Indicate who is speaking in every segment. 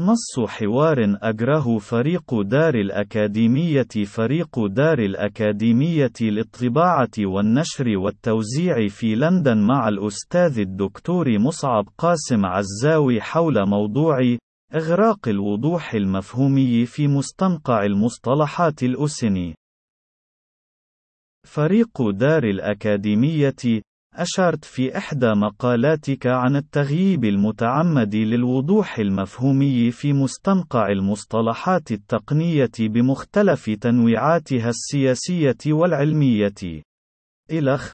Speaker 1: نص حوار أجره فريق دار الأكاديمية فريق دار الأكاديمية للطباعة والنشر والتوزيع في لندن مع الأستاذ الدكتور مصعب قاسم عزاوي حول موضوع إغراق الوضوح المفهومي في مستنقع المصطلحات الأسني. فريق دار الأكاديمية أشرت في إحدى مقالاتك عن التغييب المتعمد للوضوح المفهومي في مستنقع المصطلحات التقنية بمختلف تنويعاتها السياسية والعلمية. إلخ: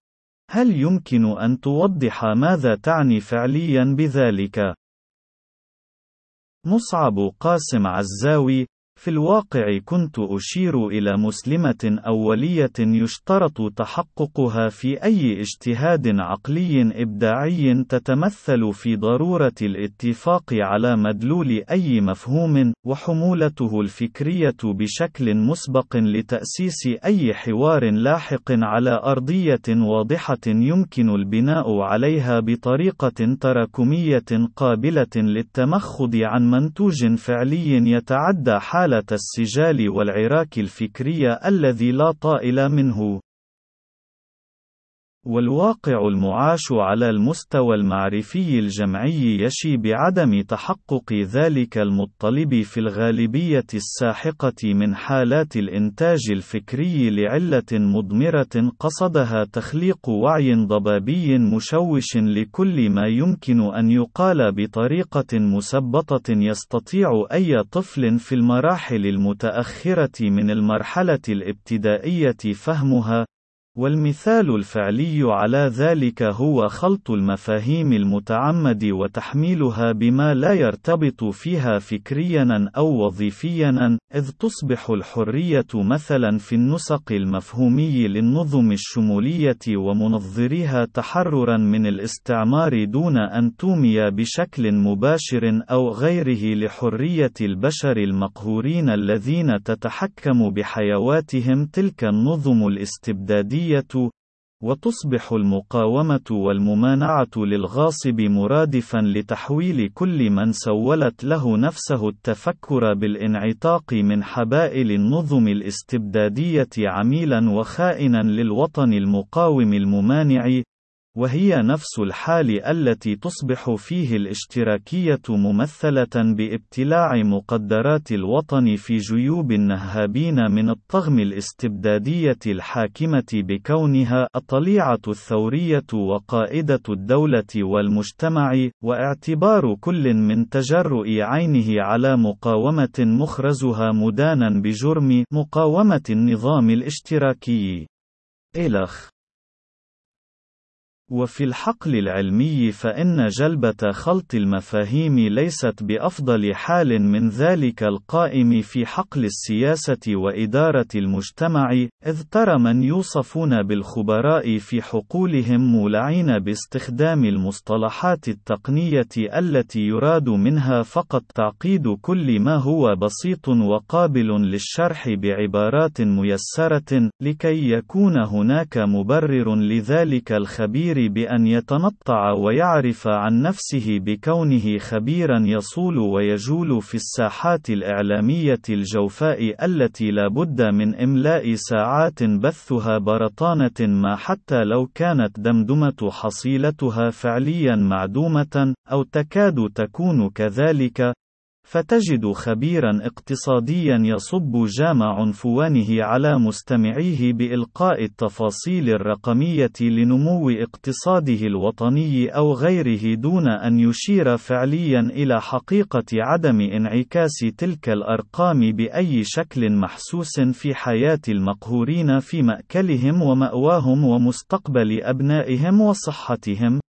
Speaker 1: هل يمكن أن توضح ماذا تعني فعليا بذلك؟ مصعب قاسم عزاوي في الواقع كنت أشير إلى مسلمة أولية يشترط تحققها في أي اجتهاد عقلي إبداعي تتمثل في ضرورة الاتفاق على مدلول أي مفهوم، وحمولته الفكرية بشكل مسبق لتأسيس أي حوار لاحق على أرضية واضحة يمكن البناء عليها بطريقة تراكمية قابلة للتمخض عن منتوج فعلي يتعدى حال حالة السجال والعراك الفكري الذي لا طائل منه. والواقع المعاش على المستوى المعرفي الجمعي يشي بعدم تحقق ذلك المطلب في الغالبية الساحقة من حالات الإنتاج الفكري لعلة مضمرة قصدها تخليق وعي ضبابي مشوش لكل ما يمكن أن يقال بطريقة مسبطة يستطيع أي طفل في المراحل المتأخرة من المرحلة الابتدائية فهمها والمثال الفعلي على ذلك هو خلط المفاهيم المتعمد وتحميلها بما لا يرتبط فيها فكريا أو وظيفيا، إذ تصبح الحرية مثلا في النسق المفهومي للنظم الشمولية ومنظريها تحررا من الاستعمار دون أن تومي بشكل مباشر أو غيره لحرية البشر المقهورين الذين تتحكم بحيواتهم تلك النظم الاستبدادية. الحرية وتصبح المقاومة والممانعة للغاصب مرادفا لتحويل كل من سولت له نفسه التفكر بالانعتاق من حبائل النظم الاستبدادية عميلا وخائنا للوطن المقاوم الممانع وهي نفس الحال التي تصبح فيه الاشتراكية ممثلة بابتلاع مقدرات الوطن في جيوب النهابين من الطغم الاستبدادية الحاكمة بكونها الطليعة الثورية وقائدة الدولة والمجتمع، واعتبار كل من تجرؤ عينه على مقاومة مخرزها مدانا بجرم مقاومة النظام الاشتراكي. إلخ وفي الحقل العلمي فإن جلبة خلط المفاهيم ليست بأفضل حال من ذلك القائم في حقل السياسة وإدارة المجتمع، إذ ترى من يوصفون بالخبراء في حقولهم مولعين باستخدام المصطلحات التقنية التي يراد منها فقط تعقيد كل ما هو بسيط وقابل للشرح بعبارات ميسرة، لكي يكون هناك مبرر لذلك الخبير بأن يتنطع ويعرف عن نفسه بكونه خبيرا يصول ويجول في الساحات الإعلامية الجوفاء التي لا بد من إملاء ساعات بثها برطانة ما حتى لو كانت دمدمة حصيلتها فعليا معدومة أو تكاد تكون كذلك. فتجد خبيرا اقتصاديا يصب جام عنفوانه على مستمعيه بإلقاء التفاصيل الرقمية لنمو اقتصاده الوطني أو غيره دون أن يشير فعليا إلى حقيقة عدم انعكاس تلك الأرقام بأي شكل محسوس في حياة المقهورين في مأكلهم ومأواهم ومستقبل أبنائهم وصحتهم.